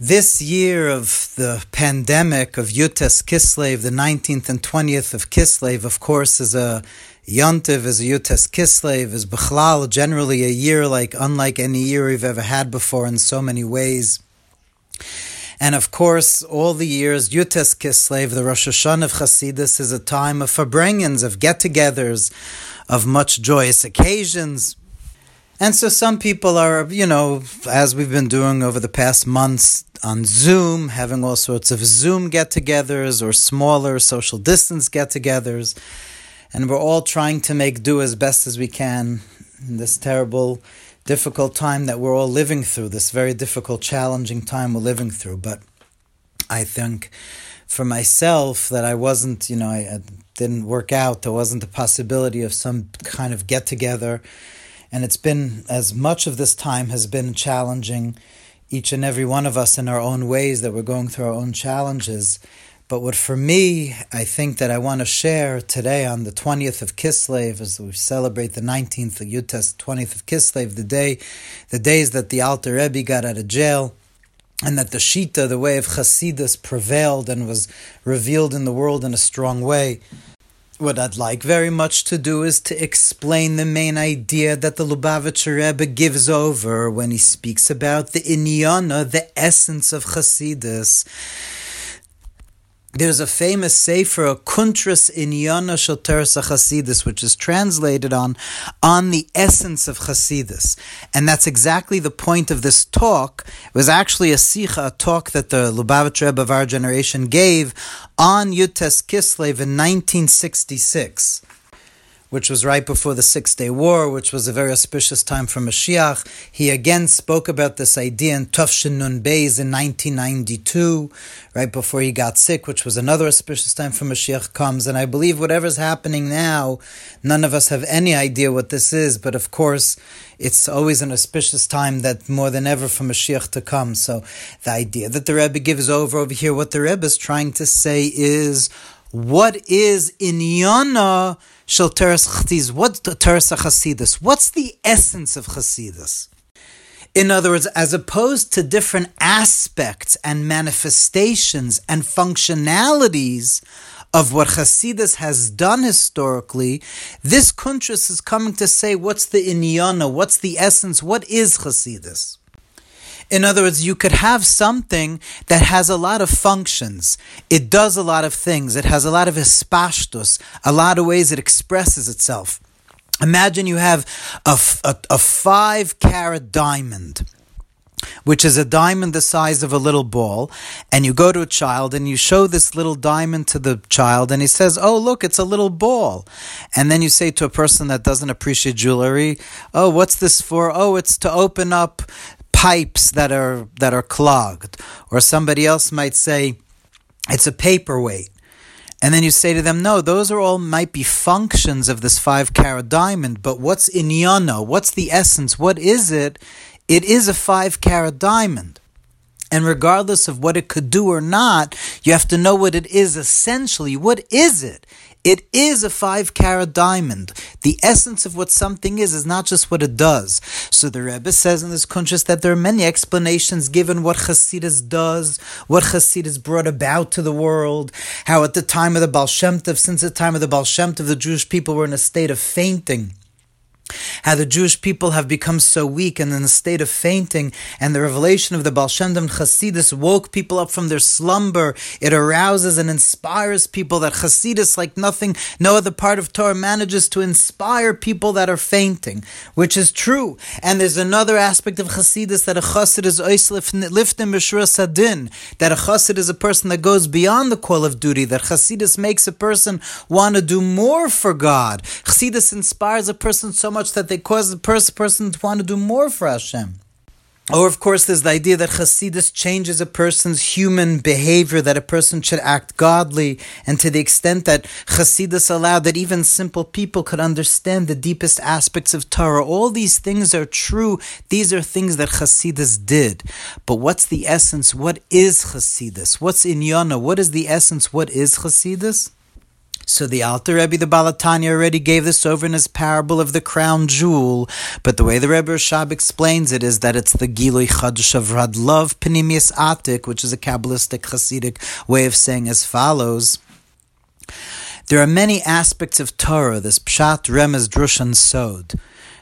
This year of the pandemic of Yutes Kislev, the 19th and 20th of Kislev, of course, is a Yontiv, is a Yutes Kislev, is Bechlal, generally a year like unlike any year we've ever had before in so many ways. And of course, all the years, Yutes Kislev, the Rosh Hashanah of Chasidus, is a time of Farbrengens, of get togethers, of much joyous occasions. And so some people are, you know, as we've been doing over the past months on Zoom, having all sorts of Zoom get togethers or smaller social distance get togethers. And we're all trying to make do as best as we can in this terrible, difficult time that we're all living through, this very difficult, challenging time we're living through. But I think for myself that I wasn't, you know, I, didn't work out, there wasn't the possibility of some kind of get together and it's been, as much of this time has been challenging, each and every one of us in our own ways that we're going through our own challenges. But what for me, I think that I want to share today on the 20th of Kislev, as we celebrate the 19th of Yutes, 20th of Kislev, the day, the days that the Alter Rebbe got out of jail, and that the Shita, the way of Chasidus, prevailed and was revealed in the world in a strong way. What I'd like very much to do is to explain the main idea that the Lubavitcher Rebbe gives over when he speaks about the inyana, the essence of Chassidus. There's a famous sefer, Kuntras Inyana Shotersa Chasidus, which is translated on on the essence of Chasidus, and that's exactly the point of this talk. It was actually a sicha, a talk that the Lubavitch Rebbe of our generation gave on Yutes Kislev in 1966 which was right before the Six Day War, which was a very auspicious time for Mashiach. He again spoke about this idea in Tufshin Nun Beis in 1992, right before he got sick, which was another auspicious time for Mashiach comes. And I believe whatever's happening now, none of us have any idea what this is, but of course, it's always an auspicious time that more than ever for Mashiach to come. So the idea that the Rebbe gives over over here, what the Rebbe is trying to say is, what is inyana shel teres chassidus? What's the teres chassidus? What's the essence of chassidus? In other words, as opposed to different aspects and manifestations and functionalities of what Hasidus has done historically, this kuntras is coming to say what's the inyana, what's the essence, what is Hasidus. In other words, you could have something that has a lot of functions. It does a lot of things. It has a lot of hispashtus, a lot of ways it expresses itself. Imagine you have a, a, a five carat diamond which is a diamond the size of a little ball, and you go to a child and you show this little diamond to the child, and he says, Oh, look, it's a little ball. And then you say to a person that doesn't appreciate jewelry, Oh, what's this for? Oh, it's to open up pipes that are that are clogged. Or somebody else might say it's a paperweight. And then you say to them no those are all might be functions of this 5 carat diamond but what's inyana what's the essence? What is it? It is a 5 carat diamond. And regardless of what it could do or not, you have to know what it is essentially. What is it? It is a five carat diamond. The essence of what something is is not just what it does. So the Rebbe says in this kuntras that there are many explanations given what Hasidus does, what Hasidus brought about to the world, how at the time of the Baal Shem Tov, since the time of the Baal Shem Tov, the Jewish people were in a state of fainting how the Jewish people have become so weak and in a state of fainting, and the revelation of the Baal Chasidus woke people up from their slumber. It arouses and inspires people that Chasidus, like nothing, no other part of Torah manages to inspire people that are fainting, which is true. And there's another aspect of Chasidus that a Chasid is lifnim mishuras hadin, that a Chasid is a person that goes beyond the call of duty, that Chasidus makes a person want to do more for God. Chasidus inspires a person so much that they cause the pers- person to want to do more for Hashem. Or, of course, there's the idea that Hasidus changes a person's human behavior, that a person should act godly, and to the extent that Hasidus allowed that even simple people could understand the deepest aspects of Torah. All these things are true. These are things that Hasidus did. But what's the essence? What is Hasidus? What's in Yana? What is the essence? What is Hasidus? So the Alter Rebbe, the Baal HaTanya, already gave this over in his parable of the crown jewel. But the way the Rebbe Rashab explains it is that it's the Gilui Chadash of Radlov Penimius Atik, which is a Kabbalistic Hasidic way of saying as follows. There are many aspects of Torah, this Pshat, Remez, Drush, and Sod.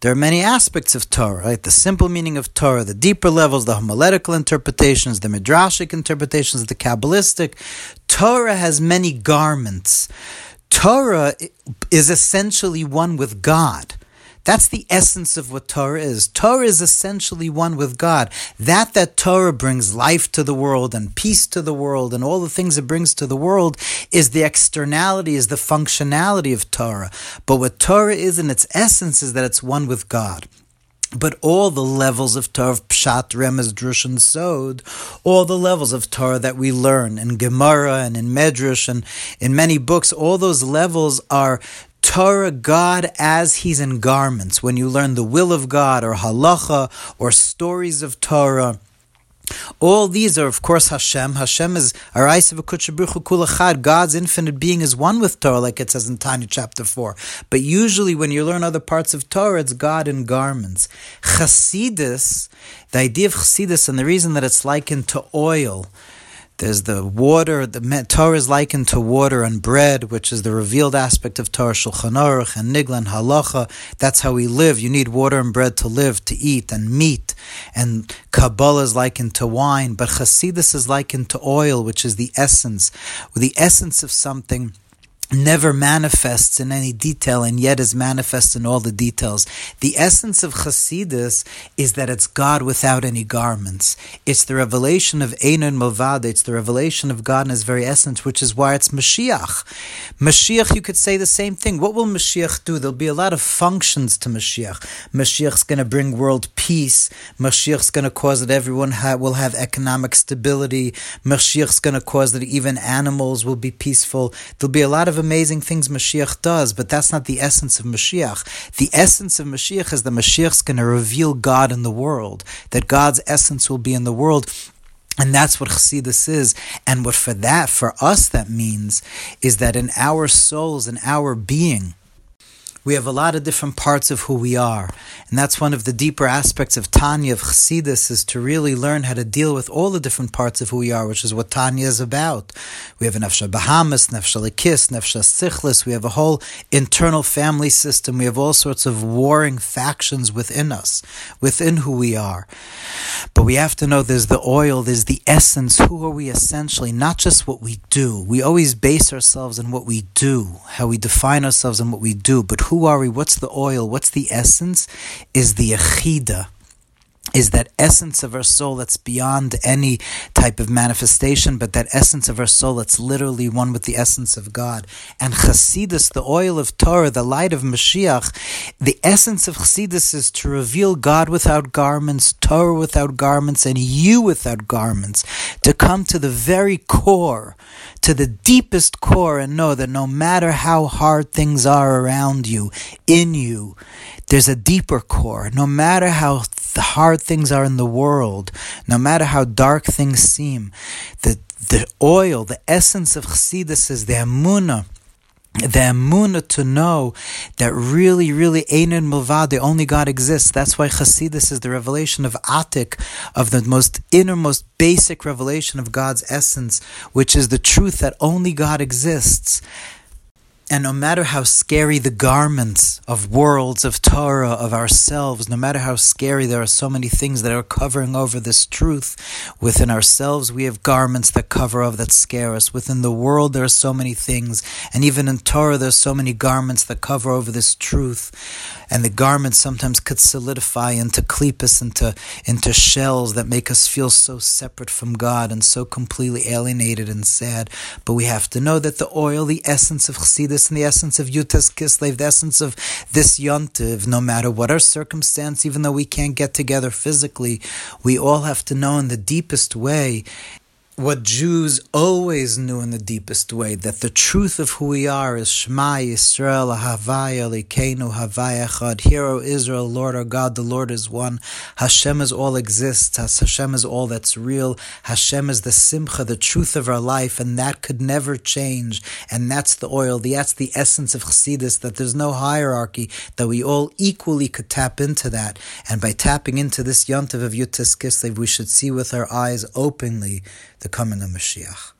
There are many aspects of Torah, right? The simple meaning of Torah, the deeper levels, the homiletical interpretations, the midrashic interpretations, the Kabbalistic. Torah has many garments. Torah is essentially one with God. That's the essence of what Torah is. Torah is essentially one with God. That that Torah brings life to the world and peace to the world and all the things it brings to the world is the externality, is the functionality of Torah. But what Torah is in its essence is that it's one with God. But all the levels of Torah, Pshat, Remez, Drush, and Sod, all the levels of Torah that we learn in Gemara and in Medrash and in many books, all those levels are Torah, God as He's in garments. When you learn the will of God or halacha or stories of Torah, all these are, of course, Hashem. Hashem is Arais of Kulachad. God's infinite being is one with Torah, like it says in Tanya chapter 4. But usually, when you learn other parts of Torah, it's God in garments. Chasidus, the idea of Chasidus, and the reason that it's likened to oil, there's the water, the Torah is likened to water and bread, which is the revealed aspect of Torah, Shulchan Aruch and Niglan Halacha. That's how we live. You need water and bread to live, to eat, and meat. And Kabbalah is likened to wine, but Chasidus is likened to oil, which is the essence, the essence of something never manifests in any detail and yet is manifest in all the details. The essence of Chasidus is that it's God without any garments. It's the revelation of Einon Milvad, it's the revelation of God in his very essence, which is why it's Mashiach. Mashiach, you could say the same thing. What will Mashiach do? There'll be a lot of functions to Mashiach. Mashiach's going to bring world peace. Mashiach's going to cause that everyone ha- will have economic stability. Mashiach's going to cause that even animals will be peaceful. There'll be a lot of amazing things Mashiach does, but that's not the essence of Mashiach. The essence of Mashiach is that Mashiach's going to reveal God in the world, that God's essence will be in the world. And that's what Chassidus is. And what for that, for us, that means is that in our souls, in our being, we have a lot of different parts of who we are. And that's one of the deeper aspects of Tanya, of Chassidus, is to really learn how to deal with all the different parts of who we are, which is what Tanya is about. We have a Nefsha Bahamas, Nefsha Lekis, Nefsha Sichlis. We have a whole internal family system. We have all sorts of warring factions within us, within who we are. But we have to know there's the oil, there's the essence. Who are we essentially? Not just what we do. We always base ourselves on what we do, how we define ourselves and what we do. But who are we? What's the oil? What's the essence? Is the Echida is that essence of our soul that's beyond any type of manifestation, but that essence of our soul that's literally one with the essence of God. And Chasidus, the oil of Torah, the light of Mashiach, the essence of Chasidus is to reveal God without garments, Torah without garments, and you without garments, to come to the very core, to the deepest core, and know that no matter how hard things are around you, in you, there's a deeper core. No matter how hard things are in the world, no matter how dark things seem, the, the oil, the essence of Chassidus is the Amunah the emuna to know that really, really Einen Milvad, the only God exists. That's why Chasidus is the revelation of Atik, of the most innermost basic revelation of God's essence, which is the truth that only God exists. And no matter how scary the garments of worlds, of Torah, of ourselves, no matter how scary there are so many things that are covering over this truth, within ourselves we have garments that cover over that scare us. Within the world there are so many things, and even in Torah there are so many garments that cover over this truth. And the garments sometimes could solidify into klippas, into, into shells that make us feel so separate from God and so completely alienated and sad. But we have to know that the oil, the essence of Chassidus, this in the essence of Yutas Kislev, the essence of this Yontiv, no matter what our circumstance, even though we can't get together physically, we all have to know in the deepest way what Jews always knew in the deepest way that the truth of who we are is Shema Yisrael Havaya Elokeinu Havaya Echad. Hear, O Israel, Lord our God, the Lord is one. Hashem is all exists. Hashem is all that's real. Hashem is the Simcha, the truth of our life, and that could never change. And that's the oil. That's the essence of Chassidus. That there's no hierarchy. That we all equally could tap into that. And by tapping into this Yontiv of Yutis Kislev, we should see with our eyes openly the coming of Mashiach.